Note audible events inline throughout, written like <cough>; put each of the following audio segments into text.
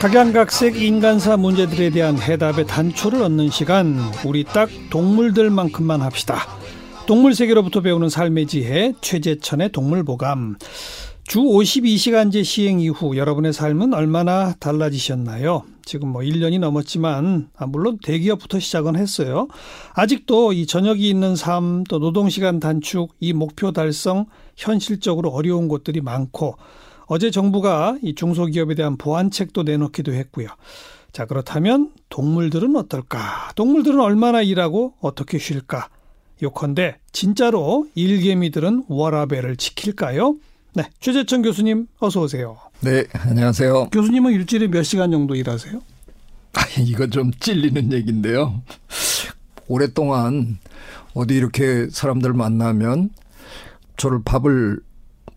각양각색 인간사 문제들에 대한 해답의 단초를 얻는 시간 우리 딱 동물들만큼만 합시다. 동물 세계로부터 배우는 삶의 지혜 최재천의 동물보감 주 52시간제 시행 이후 여러분의 삶은 얼마나 달라지셨나요? 지금 뭐 1년이 넘었지만 아, 물론 대기업부터 시작은 했어요. 아직도 이 저녁이 있는 삶 또 노동 시간 단축 이 목표 달성 현실적으로 어려운 곳들이 많고 어제 정부가 이 중소기업에 대한 보완책도 내놓기도 했고요. 자, 그렇다면 동물들은 어떨까? 동물들은 얼마나 일하고 어떻게 쉴까? 요컨대 진짜로 일개미들은 워라벨을 지킬까요? 네, 최재천 교수님 어서 오세요. 네, 안녕하세요. 교수님은 일주일에 몇 시간 정도 일하세요? 아, 이거 좀 찔리는 얘기인데요. 오랫동안 어디 이렇게 사람들 만나면 저를 밥을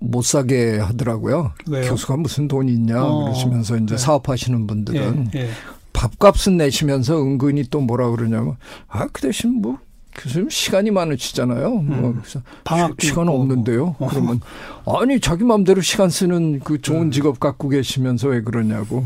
못 사게 하더라고요. 왜요? 교수가 무슨 돈이 있냐 어, 그러시면서 이제 네. 사업하시는 분들은 예, 예. 밥값은 내시면서 은근히 또 뭐라 그러냐면 아 그 대신 뭐 교수님 시간이 많으시잖아요. 뭐 음. 그래서 방학도 시, 있고. 없는데요. 어. 그러면 아니 자기 마음대로 시간 쓰는 그 좋은 음. 직업 갖고 계시면서 왜 그러냐고.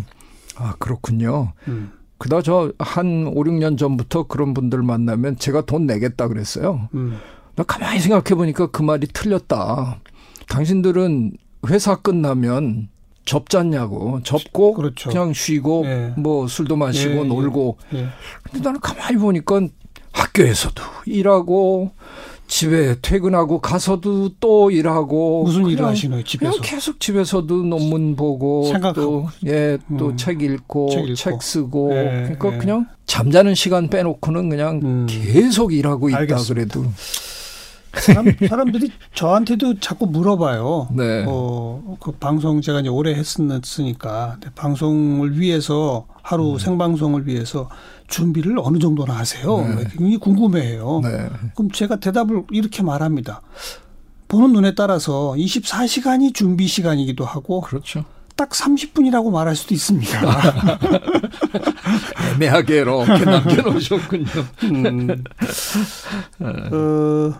아 그렇군요. 음. 그다 저 한 5, 6년 전부터 그런 분들 만나면 제가 돈 내겠다 그랬어요. 음. 나 가만히 생각해 보니까 그 말이 틀렸다. 당신들은 회사 끝나면 접잖냐고. 접고 그렇죠. 그냥 쉬고 예. 뭐 술도 마시고 예, 예. 놀고. 예. 근데 나는 가만히 보니까 학교에서도 일하고 집에 퇴근하고 가서도 또 일하고 무슨 일을 그냥 하시나요, 집에서? 그냥 계속 집에서도 논문 보고 생각하고. 또예또 음. 책 읽고 책 읽고. 책 쓰고 예, 그러니까 예. 그냥 잠자는 시간 빼놓고는 그냥 음. 계속 일하고 있다 알겠습니다. 그래도 사람, 사람 들이 저한테도 자꾸 물어봐요. 네. 어, 그 방송 제가 이제 오래 했으니까 근데 방송을 위해서 하루 음. 생방송을 위해서 준비를 어느 정도나 하세요. 네. 굉장히 궁금해해요. 네. 그럼 제가 대답을 이렇게 말합니다. 보는 눈에 따라서 24시간이 준비 시간이기도 하고 그렇죠. 딱 30분이라고 말할 수도 있습니다. <laughs> 애매하게 이렇게 남겨놓으셨군요. 음, <laughs> 어,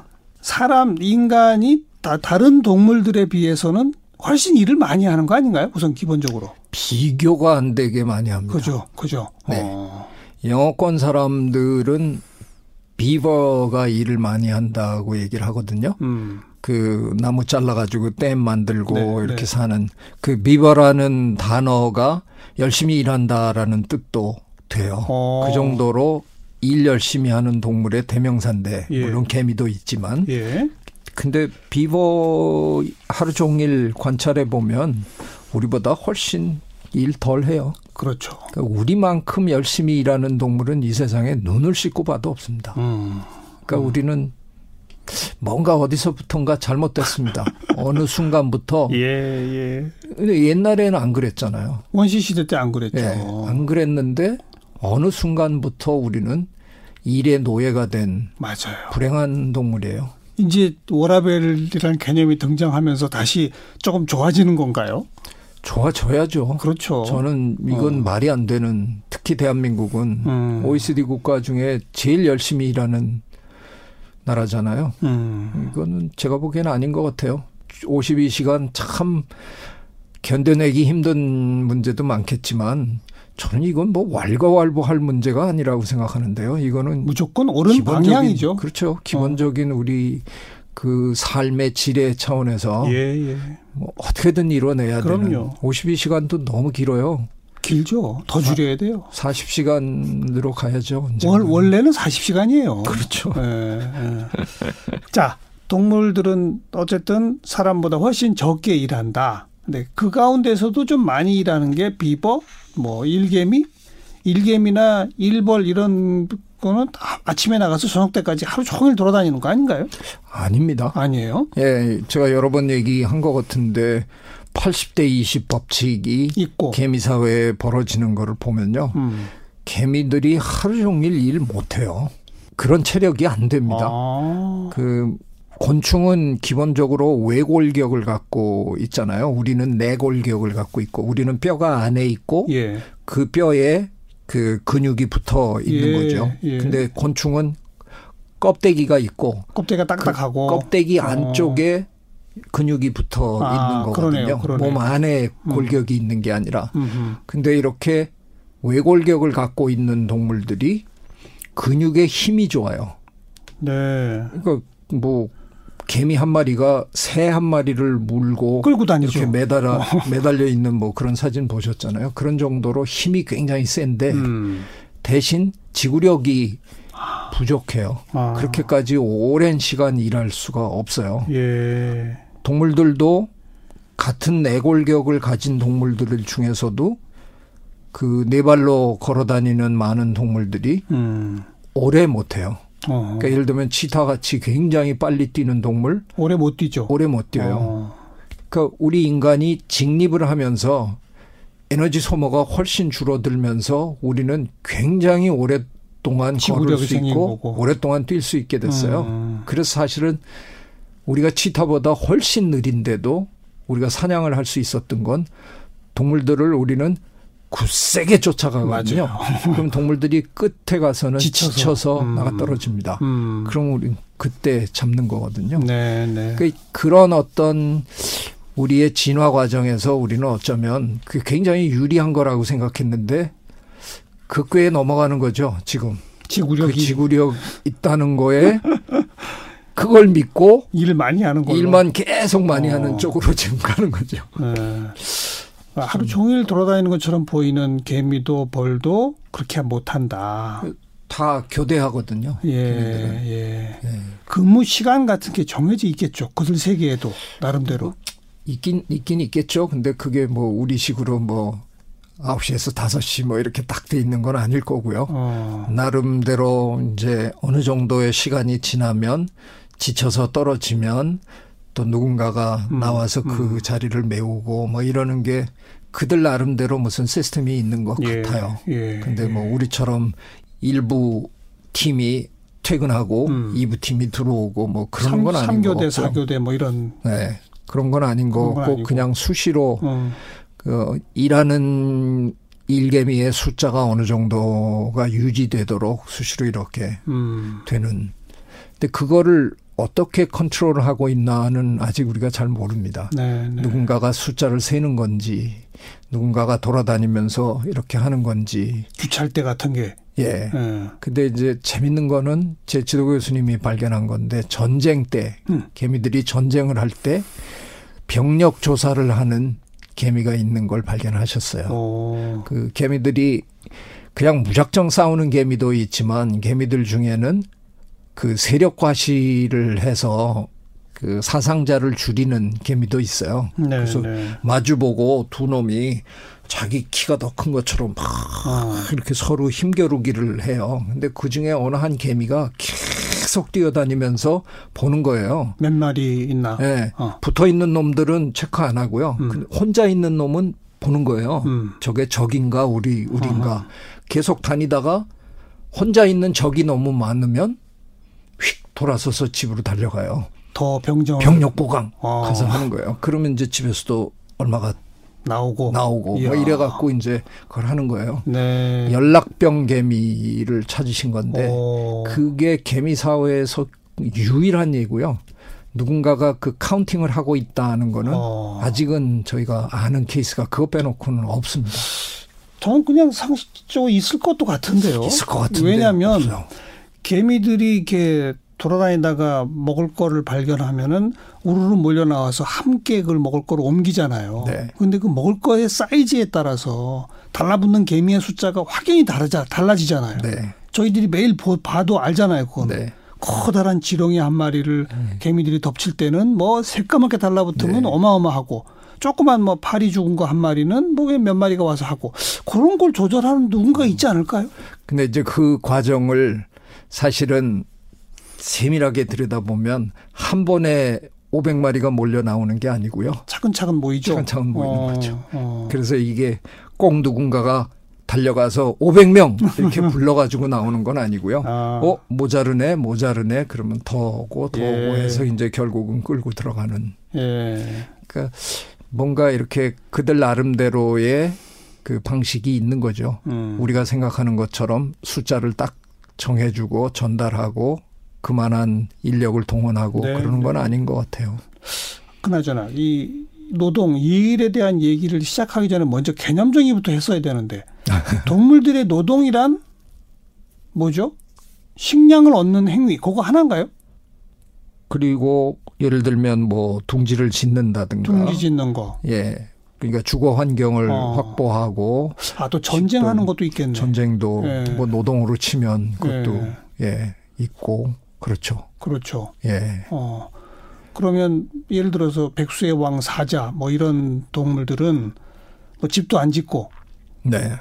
사람 인간이 다, 다른 동물들에 비해서는 훨씬 일을 많이 하는 거 아닌가요? 우선 기본적으로. 비교가 안 되게 많이 합니다. 그죠, 그죠. 네. 어, 영어권 사람들은 비버가 일을 많이 한다고 얘기를 하거든요. 음, 그 나무 잘라가지고 댐 만들고 네, 이렇게 네. 사는 그 비버라는 단어가 열심히 일한다라는 뜻도 돼요. 어. 그 정도로 일 열심히 하는 동물의 대명사인데 예. 물론 개미도 있지만 예. 근데 비버 하루 종일 관찰해 보면 우리보다 훨씬 일 덜 해요. 그렇죠. 그러니까 우리만큼 열심히 일하는 동물은 이 세상에 눈을 씻고 봐도 없습니다. 음, 그러니까 우리는 뭔가 어디서부턴가 잘못됐습니다. <laughs> 어느 순간부터. 예, 예. 근데 옛날에는 안 그랬잖아요. 원시 시대 때 안 그랬죠. 예, 안 그랬는데 어느 순간부터 우리는 일의 노예가 된 맞아요. 불행한 동물이에요. 이제 워라벨이라는 개념이 등장하면서 다시 조금 좋아지는 건가요? 좋아져야죠. 그렇죠. 저는 이건 어. 말이 안 되는 특히 대한민국은 음. OECD 국가 중에 제일 열심히 일하는 나라잖아요. 음, 이거는 제가 보기에는 아닌 것 같아요. 52시간 참 견뎌내기 힘든 문제도 많겠지만 저는 이건 뭐 왈가왈부할 문제가 아니라고 생각하는데요. 이거는 무조건 옳은 기본적인 방향이죠. 그렇죠. 기본적인 우리 그 삶의 질의 차원에서 예, 예. 뭐 어떻게든 이뤄내야 되는 그럼요. 52시간도 너무 길어요. 길죠. 더 줄여야 돼요. 40시간으로 가야죠. 월, 원래는 40시간이에요. 그렇죠. 예, 예. 자, 동물들은 어쨌든 사람보다 훨씬 적게 일한다. 근데 그 가운데서도 좀 많이 일하는 게 비버, 뭐 일개미, 일개미나 일벌 이런 거는 다 아침에 나가서 저녁 때까지 하루 종일 돌아다니는 거 아닌가요? 아닙니다. 아니에요. 예, 제가 여러 번 얘기한 것 같은데 80대 20 법칙이 있고. 개미 사회에 벌어지는 거를 보면요. 음. 개미들이 하루 종일 일 못해요. 그런 체력이 안 됩니다. 아. 그 곤충은 기본적으로 외골격을 갖고 있잖아요. 우리는 내골격을 갖고 있고 우리는 뼈가 안에 있고 예. 그 뼈에 그 근육이 붙어 있는 예, 거죠. 예. 근데 곤충은 껍데기가 있고 껍데기가 딱딱하고 껍데기 어. 안쪽에 근육이 붙어 아, 있는 거거든요. 그러네요, 그러네요. 몸 안에 골격이 있는 게 아니라. 음흠. 근데 이렇게 외골격을 갖고 있는 동물들이 근육에 힘이 좋아요. 네. 그러니까 뭐 개미 한 마리가 새 한 마리를 물고 끌고 다니죠. 이렇게 매달아 <laughs> 매달려 있는 뭐 그런 사진 보셨잖아요. 그런 정도로 힘이 굉장히 센데 음. 대신 지구력이 부족해요. 아. 그렇게까지 오랜 시간 일할 수가 없어요. 예. 동물들도 같은 내골격을 가진 동물들 중에서도 그 네 발로 걸어 다니는 많은 동물들이 음. 오래 못 해요. 어. 그러니까 예를 들면 치타 같이 굉장히 빨리 뛰는 동물 오래 못 뛰죠. 오래 못 뛰어요. 어. 그러니까 우리 인간이 직립을 하면서 에너지 소모가 훨씬 줄어들면서 우리는 굉장히 오랫동안 걸을 수 있고 거고. 오랫동안 뛸 수 있게 됐어요. 음. 그래서 사실은 우리가 치타보다 훨씬 느린데도 우리가 사냥을 할 수 있었던 건 동물들을 우리는 굳세게 쫓아가거든요. 그럼 동물들이 끝에 가서는 지쳐서. 지쳐서, 음. 나가 떨어집니다. 음. 그럼 우리 그때 잡는 거거든요. 네, 네. 그 그런 어떤 우리의 진화 과정에서 우리는 어쩌면 그 굉장히 유리한 거라고 생각했는데 그 꾀에 넘어가는 거죠. 지금 그 지구력이 지구력 있다는 거에 <laughs> 그걸 믿고 일을 많이 하는 걸로. 일만 계속 많이 어. 하는 쪽으로 <laughs> 지금 가는 거죠. 네. 하루 종일 돌아다니는 것처럼 보이는 개미도 벌도 그렇게 못한다. 다 교대하거든요. 예. 예. 예. 근무 시간 같은 게 정해져 있겠죠. 그들 세계에도 나름대로. 있긴 있긴 있겠죠. 근데 그게 뭐 우리식으로 뭐 9시에서 5시 뭐 이렇게 딱 돼 있는 건 아닐 거고요. 어. 나름대로 이제 어느 정도의 시간이 지나면 지쳐서 떨어지면 또 누군가가 음, 나와서 그 자리를 메우고 뭐 이러는 게 그들 나름대로 무슨 시스템이 있는 것 예, 같아요. 예. 근데 뭐 예. 우리처럼 일부 팀이 퇴근하고 음. 이부 팀이 들어오고 뭐 그런 삼- 건 아닌 삼교대, 것 같고요. 사교대 뭐 이런. 네. 그런 건 아닌 건 같고. 그냥 수시로 어. 그 일하는 일개미의 숫자가 어느 정도가 유지되도록 수시로 이렇게 음. 되는. 근데 그거를 어떻게 컨트롤하고 있나는 아직 우리가 잘 모릅니다. 네, 네. 누군가가 숫자를 세는 건지, 누군가가 돌아다니면서 이렇게 하는 건지. 때 같은 게. 예. 예. 근데 이제 재밌는 거는 제 지도 교수님이 발견한 건데 전쟁 때 음. 개미들이 전쟁을 할 때 병력 조사를 하는 개미가 있는 걸 발견하셨어요. 오. 그 개미들이 그냥 무작정 싸우는 개미도 있지만 개미들 중에는 그 세력 과시를 해서 그 사상자를 줄이는 개미도 있어요. 네, 그래서 네. 마주보고 두 놈이 자기 키가 더 큰 것처럼 막 어. 이렇게 서로 힘겨루기를 해요. 근데 그 중에 어느 한 개미가 계속 뛰어다니면서 보는 거예요. 몇 마리 있나? 예. 어. 붙어 있는 놈들은 체크 안 하고요. 음. 혼자 있는 놈은 보는 거예요. 음. 저게 적인가 우리 우리인가 어허. 계속 다니다가 혼자 있는 적이 너무 많으면 휙 돌아서서 집으로 달려가요. 더 병정 병력 보강 어. 가서 하는 거예요. 그러면 이제 집에서도 얼마가 나오고 나오고 이야. 뭐 이래 갖고 이제 그걸 하는 거예요. 네. 연락병 개미를 찾으신 건데 오. 그게 개미 사회에서 유일한 예고요. 누군가가 그 counting을 하고 있다는 거는 어. 아직은 저희가 아는 케이스가 그거 빼놓고는 없습니다. 저는 그냥 상식적으로 있을 것도 같은데요. 있을 것 같은데 왜냐하면 없어요. 개미들이 이렇게 돌아다니다가 먹을 거를 발견하면은 우르르 몰려 나와서 함께 그걸 먹을 거로 옮기잖아요. 네. 근데 그 먹을 거의 사이즈에 따라서 달라붙는 개미의 숫자가 확연히 다르자 달라지잖아요. 네, 저희들이 매일 보, 봐도 알잖아요. 그건 네, 커다란 지렁이 한 마리를 개미들이 덮칠 때는 뭐 새까맣게 달라붙으면 네. 어마어마하고 조그만 뭐 파리 죽은 거 한 마리는 뭐 몇 마리가 와서 하고 그런 걸 조절하는 누군가 있지 않을까요? 근데 이제 그 과정을 사실은 세밀하게 들여다보면 한 번에 500마리가 몰려 나오는 게 아니고요. 차근차근 모이죠. 차근차근 모이는 어, 거죠. 어. 그래서 이게 꼭 누군가가 달려가서 500명 이렇게 <laughs> 불러가지고 나오는 건 아니고요. 아. 어 모자르네 모자르네 그러면 더 오고 더 예. 오고 해서 이제 결국은 끌고 들어가는. 예. 그러니까 뭔가 이렇게 그들 나름대로의 그 방식이 있는 거죠. 음. 우리가 생각하는 것처럼 숫자를 딱 정해주고 전달하고 그만한 인력을 동원하고 네, 그러는 건 네. 아닌 것 같아요. 그나저나 이 노동 이 일에 대한 얘기를 시작하기 전에 먼저 개념 정의부터 했어야 되는데 <laughs> 동물들의 노동이란 뭐죠? 식량을 얻는 행위 그거 하나인가요? 그리고 예를 들면 뭐 둥지를 짓는다든가 둥지 짓는 거. 예. 그러니까 주거 환경을 어. 확보하고 아또 전쟁하는 집도 것도 있겠네. 전쟁도 예. 뭐 노동으로 치면 그것도 예. 예 있고 그렇죠. 그렇죠. 예. 어. 그러면 예를 들어서 백수의 왕 사자 뭐 이런 동물들은 뭐 집도 안 짓고 네.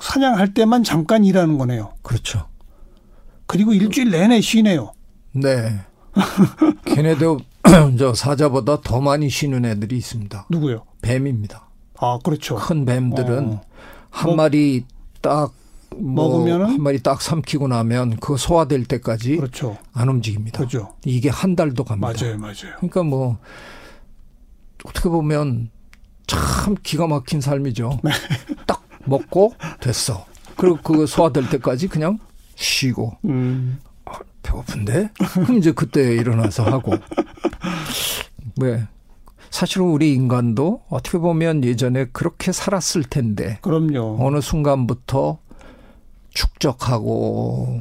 사냥할 때만 잠깐 일하는 거네요. 그렇죠. 그리고 일주일 내내 쉬네요. 네. <laughs> 걔네도 <clears throat> 저 사자보다 더 많이 쉬는 애들이 있습니다. 누구요? 뱀입니다. 아 그렇죠. 큰 뱀들은 어. 한 먹- 마리 딱 뭐 먹으면은? 한 마리 딱 삼키고 나면 그거 소화될 때까지 그렇죠. 안 움직입니다. 그죠. 이게 한 달도 갑니다. 맞아요, 맞아요. 그러니까 뭐 어떻게 보면 참 기가 막힌 삶이죠. 네. 딱 먹고 됐어. 그리고 그거 소화될 때까지 그냥 쉬고 음, 배고픈데 그럼 이제 그때 일어나서 하고 왜 사실은 우리 인간도 어떻게 보면 예전에 그렇게 살았을 텐데 그럼요. 어느 순간부터 축적하고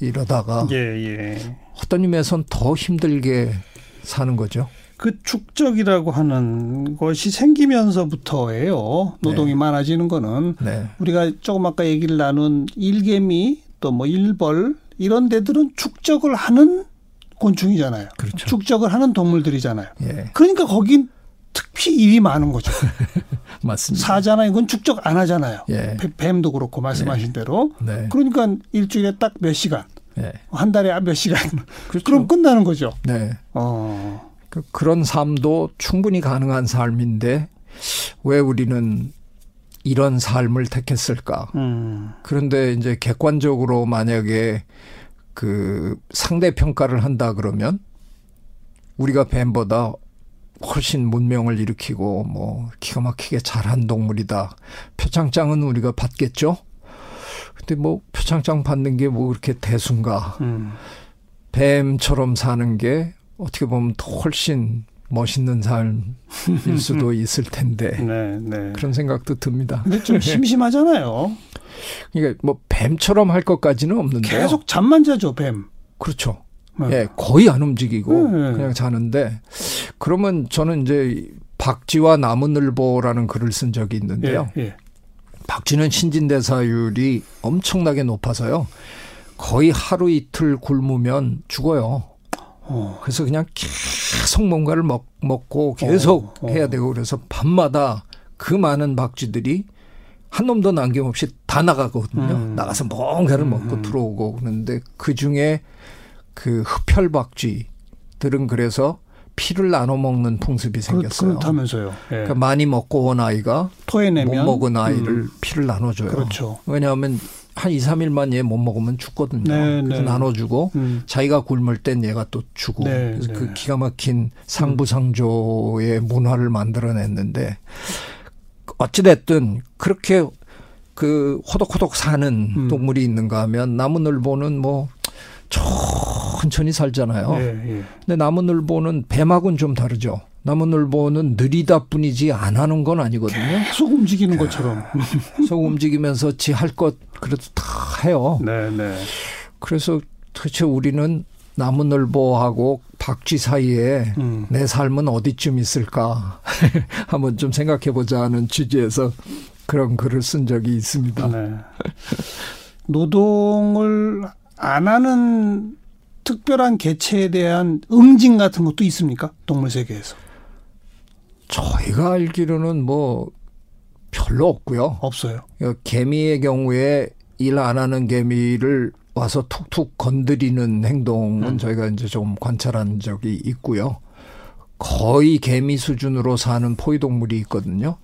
이러다가 예, 예. 어떤 의미에선 더 힘들게 사는 거죠. 그 축적이라고 하는 것이 생기면서부터예요. 노동이 많아지는 거는 네. 우리가 조금 아까 얘기를 나눈 일개미 또 뭐 일벌 이런 데들은 축적을 하는 곤충이잖아요. 그렇죠. 축적을 하는 동물들이잖아요. 예, 그러니까 거긴 특히 일이 많은 거죠. <laughs> 맞습니다. 사자나 이건 축적 안 하잖아요. 예. 뱀- 뱀도 그렇고 말씀하신 대로. 네. 그러니까 일주일에 딱 몇 시간, 예. 한 달에 몇 시간. <laughs> 그렇죠. 그럼 끝나는 거죠. 네. 어. 그, 그런 삶도 충분히 가능한 삶인데 왜 우리는 이런 삶을 택했을까? 음. 그런데 이제 객관적으로 만약에 그 상대 평가를 한다 그러면 우리가 뱀보다 훨씬 문명을 일으키고 뭐 기가 막히게 잘한 동물이다. 표창장은 우리가 받겠죠. 근데 뭐 표창장 받는 게 뭐 그렇게 대수인가? 음. 뱀처럼 사는 게 어떻게 보면 더 훨씬 멋있는 삶일 <laughs> 수도 있을 텐데 네, 네. 그런 생각도 듭니다. 근데 좀 심심하잖아요. <laughs> 그러니까 뭐 뱀처럼 할 것까지는 없는데요. 계속 잠만 자죠, 뱀. 그렇죠. 네. 예, 거의 안 움직이고 네. 그냥 자는데 그러면 저는 이제 박쥐와 나무늘보라는 글을 쓴 적이 있는데요. 예, 예. 박쥐는 신진대사율이 엄청나게 높아서요. 거의 하루 이틀 굶으면 죽어요. 어. 그래서 그냥 계속 뭔가를 먹, 먹고 계속 어, 어. 해야 되고 그래서 밤마다 그 많은 박쥐들이 한 놈도 남김없이 다 나가거든요. 음. 나가서 뭔가를 음, 먹고 음. 들어오고 그러는데 그 중에 그 흡혈박쥐들은 그래서 피를 나눠 먹는 풍습이 생겼어요. 그렇다면서요. 예. 그러니까 많이 먹고 온 아이가 토해내면 못 먹은 아이를 음, 피를 나눠줘요. 그렇죠. 왜냐하면 한 2, 3일만 얘 못 먹으면 죽거든요. 네, 그래서 네. 나눠주고 음. 자기가 굶을 땐 얘가 또 주고 네, 그래서 네. 그 기가 막힌 상부상조의 문화를 만들어냈는데 어찌됐든 그렇게 그 호독호독 사는 음. 동물이 있는가 하면 나무늘보는 뭐 천천히 살잖아요. 예, 예. 근데 나무늘보는 뱀하고는 좀 다르죠. 나무늘보는 느리다 뿐이지 안 하는 건 아니거든요. 계속 움직이는 것처럼. 그래서 움직이면서 지 할 것 그래도 다 해요. 네, 네. 그래서 도대체 우리는 나무늘보하고 박쥐 사이에 음. 내 삶은 어디쯤 있을까 <laughs> 한번 좀 생각해 보자 하는 취지에서 그런 글을 쓴 적이 있습니다. 네. 노동을 안 하는 특별한 개체에 대한 응징 같은 것도 있습니까? 동물 세계에서 저희가 알기로는 뭐 별로 없고요. 없어요. 개미의 경우에 일 안 하는 개미를 와서 툭툭 건드리는 행동은 음. 저희가 이제 좀 관찰한 적이 있고요. 거의 개미 수준으로 사는 포유동물이 있거든요.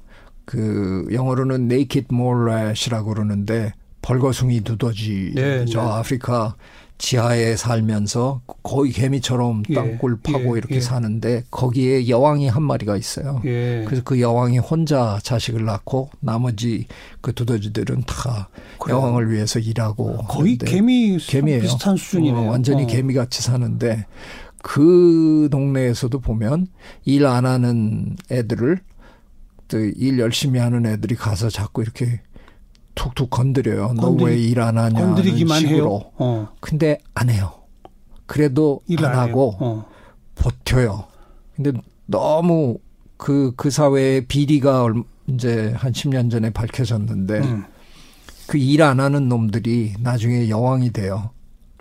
그 영어로는 naked morat이라고 그러는데 벌거숭이 두더지 네, 저 네. 아프리카 지하에 살면서 거의 개미처럼 예, 땅굴 파고 예, 이렇게 예. 사는데 거기에 여왕이 한 마리가 있어요. 예. 그래서 그 여왕이 혼자 자식을 낳고 나머지 그 두더지들은 다 그래요. 여왕을 위해서 일하고 거의 개미 개미예요. 비슷한 수준이네요. 어, 완전히 어. 개미 같이 사는데 그 동네에서도 보면 일 안 하는 애들을 일 열심히 하는 애들이 가서 자꾸 이렇게 툭툭 건드려요. 너왜 일 안 하냐. 건드리기만 식으로. 해요. 어. 근데 안 해요. 그래도 안, 안 하고 어. 버텨요. 근데 너무 그, 그 사회의 비리가 얼- 이제 한 10년 전에 밝혀졌는데 음. 그일 안 하는 놈들이 나중에 여왕이 돼요.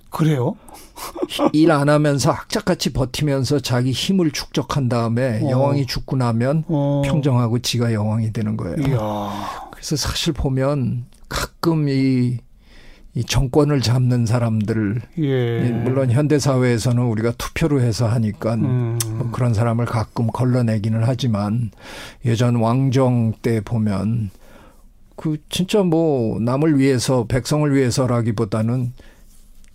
그래요? <laughs> 일 안 하면서 악착같이 버티면서 자기 힘을 축적한 다음에 어. 여왕이 죽고 나면 어. 평정하고 지가 여왕이 되는 거예요. 이야. 그래서 사실 보면 가끔 이, 이 정권을 잡는 사람들 예. 물론 현대 사회에서는 우리가 투표로 해서 하니까 음. 뭐 그런 사람을 가끔 걸러내기는 하지만 예전 왕정 때 보면 그 진짜 뭐 남을 위해서 백성을 위해서라기보다는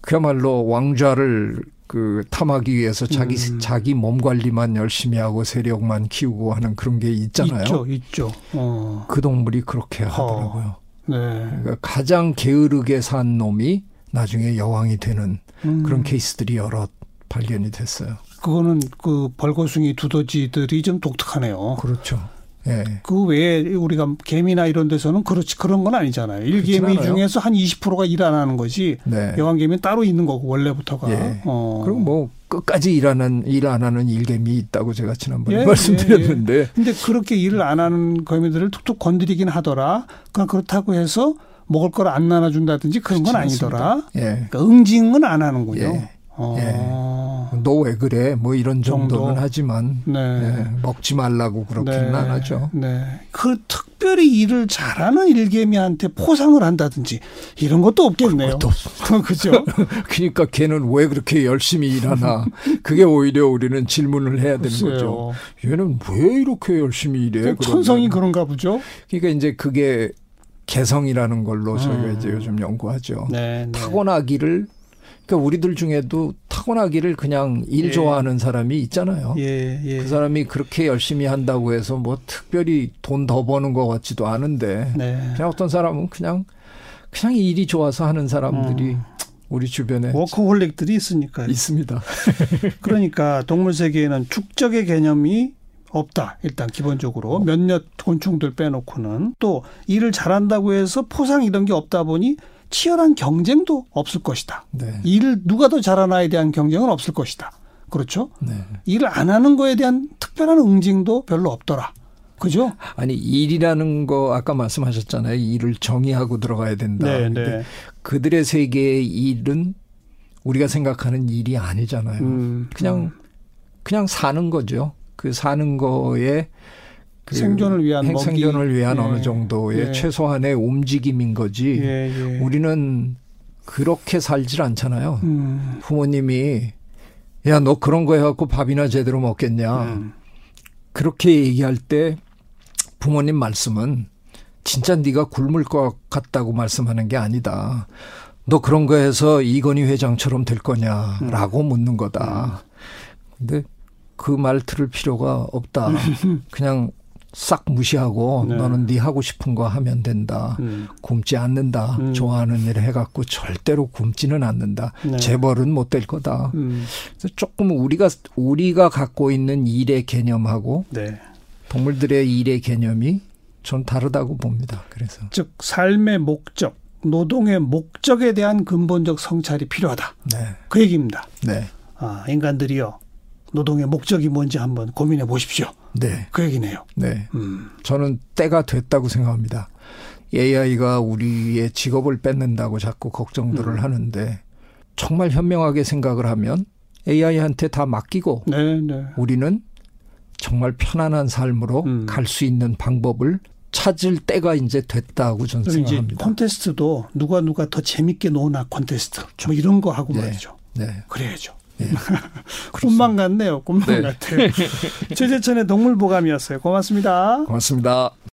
그야말로 왕좌를 그 탐하기 위해서 자기 음. 자기 몸 관리만 열심히 하고 세력만 키우고 하는 그런 게 있잖아요. 있죠, 있죠. 어. 그 동물이 그렇게 하더라고요. 네. 그러니까 가장 게으르게 산 놈이 나중에 여왕이 되는 음. 그런 케이스들이 여러 발견이 됐어요. 그거는 그 벌거숭이 두더지들이 좀 독특하네요. 그렇죠. 예. 그 외에 우리가 개미나 이런 데서는 그렇지 그런 건 아니잖아요. 일개미. 중에서 한 20%가 일 안 하는 거지. 네. 여왕개미는 따로 있는 거고 원래부터가. 예. 어. 그리고 뭐 끝까지 일하는 일 안 하는 일개미 있다고 제가 지난번에 예, <laughs> 말씀드렸는데 근데 그렇게 일을 안 하는 거미들을 툭툭 건드리긴 하더라. 그러니까 그렇다고 해서 먹을 걸 안 나눠준다든지 그런 건 아니더라. 예. 그러니까 응징은 안 하는군요. 예. 어. 너왜 그래? 뭐 이런 정도는 정도. 하지만 네. 예, 먹지 말라고 그렇게는 안 하죠. 네. 그 특별히 일을 잘하는 일개미한테 포상을 한다든지 이런 것도 없겠네요. 그것도 없- <laughs> 그죠? <laughs> 그러니까 걔는 왜 그렇게 열심히 일하나? 그게 오히려 우리는 질문을 해야 되는 거죠. 얘는 왜 이렇게 열심히 일해? 그 천성이. 그런가 보죠. 그러니까 이제 그게 개성이라는 걸로 저희가 음. 이제 요즘 연구하죠. 네. 네. 타고나기를 그러니까 우리들 중에도 타고나기를 그냥 일 예. 좋아하는 사람이 있잖아요. 예, 예. 그 사람이 그렇게 열심히 한다고 해서 뭐 특별히 돈 더 버는 것 같지도 않은데 네. 그냥 어떤 사람은 그냥 그냥 일이 좋아서 하는 사람들이 음. 우리 주변에 워커홀릭들이 있으니까요. 있습니다. <laughs> <laughs> 그러니까 동물 세계에는 축적의 개념이 없다. 일단 기본적으로 몇몇 곤충들 빼놓고는 또 일을 잘한다고 해서 포상 이런 게 없다 보니 치열한 경쟁도 없을 것이다. 네. 일을 누가 더 잘하나에 대한 경쟁은 없을 것이다. 그렇죠? 네. 일을 안 하는 거에 대한 특별한 응징도 별로 없더라. 그죠? 아니 일이라는 거 아까 말씀하셨잖아요. 일을 정의하고 들어가야 된다. 네, 네. 그들의 세계의 일은 우리가 생각하는 일이 아니잖아요. 음, 그냥 그냥 사는 거죠. 그 사는 거에 그 생존을 위한. 생존을 위한 예. 어느 정도의 예. 최소한의 움직임인 거지. 예, 예. 우리는 그렇게 살질 않잖아요. 음, 부모님이 야 너 그런 거 해갖고 밥이나 제대로 먹겠냐. 음. 그렇게 얘기할 때 부모님 말씀은 진짜 네가 굶을 것 같다고 말씀하는 게 아니다. 너 그런 거 해서 이건희 회장처럼 될 거냐라고 묻는 거다. 근데 그 말 들을 필요가 없다. <laughs> 그냥 싹 무시하고 네. 너는 네 하고 싶은 거 하면 된다. 음. 굶지 않는다. 음. 좋아하는 일 해갖고 절대로 굶지는 않는다. 네. 재벌은 못 될 거다. 음, 그래서 조금 우리가 우리가 갖고 있는 일의 개념하고 네. 동물들의 일의 개념이 전 다르다고 봅니다. 그래서 즉 삶의 목적, 노동의 목적에 대한 근본적 성찰이 필요하다. 네, 그 얘기입니다. 네, 아, 인간들이요. 노동의 목적이 뭔지 한번 고민해 보십시오. 네, 그 얘기네요. 네. 음. 저는 때가 됐다고 생각합니다. AI가 우리의 직업을 뺏는다고 자꾸 걱정들을 음. 하는데 정말 현명하게 생각을 하면 AI한테 다 맡기고 네, 네. 우리는 정말 편안한 삶으로 음. 갈수 있는 방법을 찾을 때가 이제 됐다고 저는 생각합니다. 콘테스트도 누가 누가 더 재밌게 노나 콘테스트 뭐 이런 거 하고 네. 말이죠. 네. 그래야죠. 네. <laughs> 꿈만 같네요. 꿈만 네. 같아요. 최재천의 동물보감이었어요. 고맙습니다. 고맙습니다.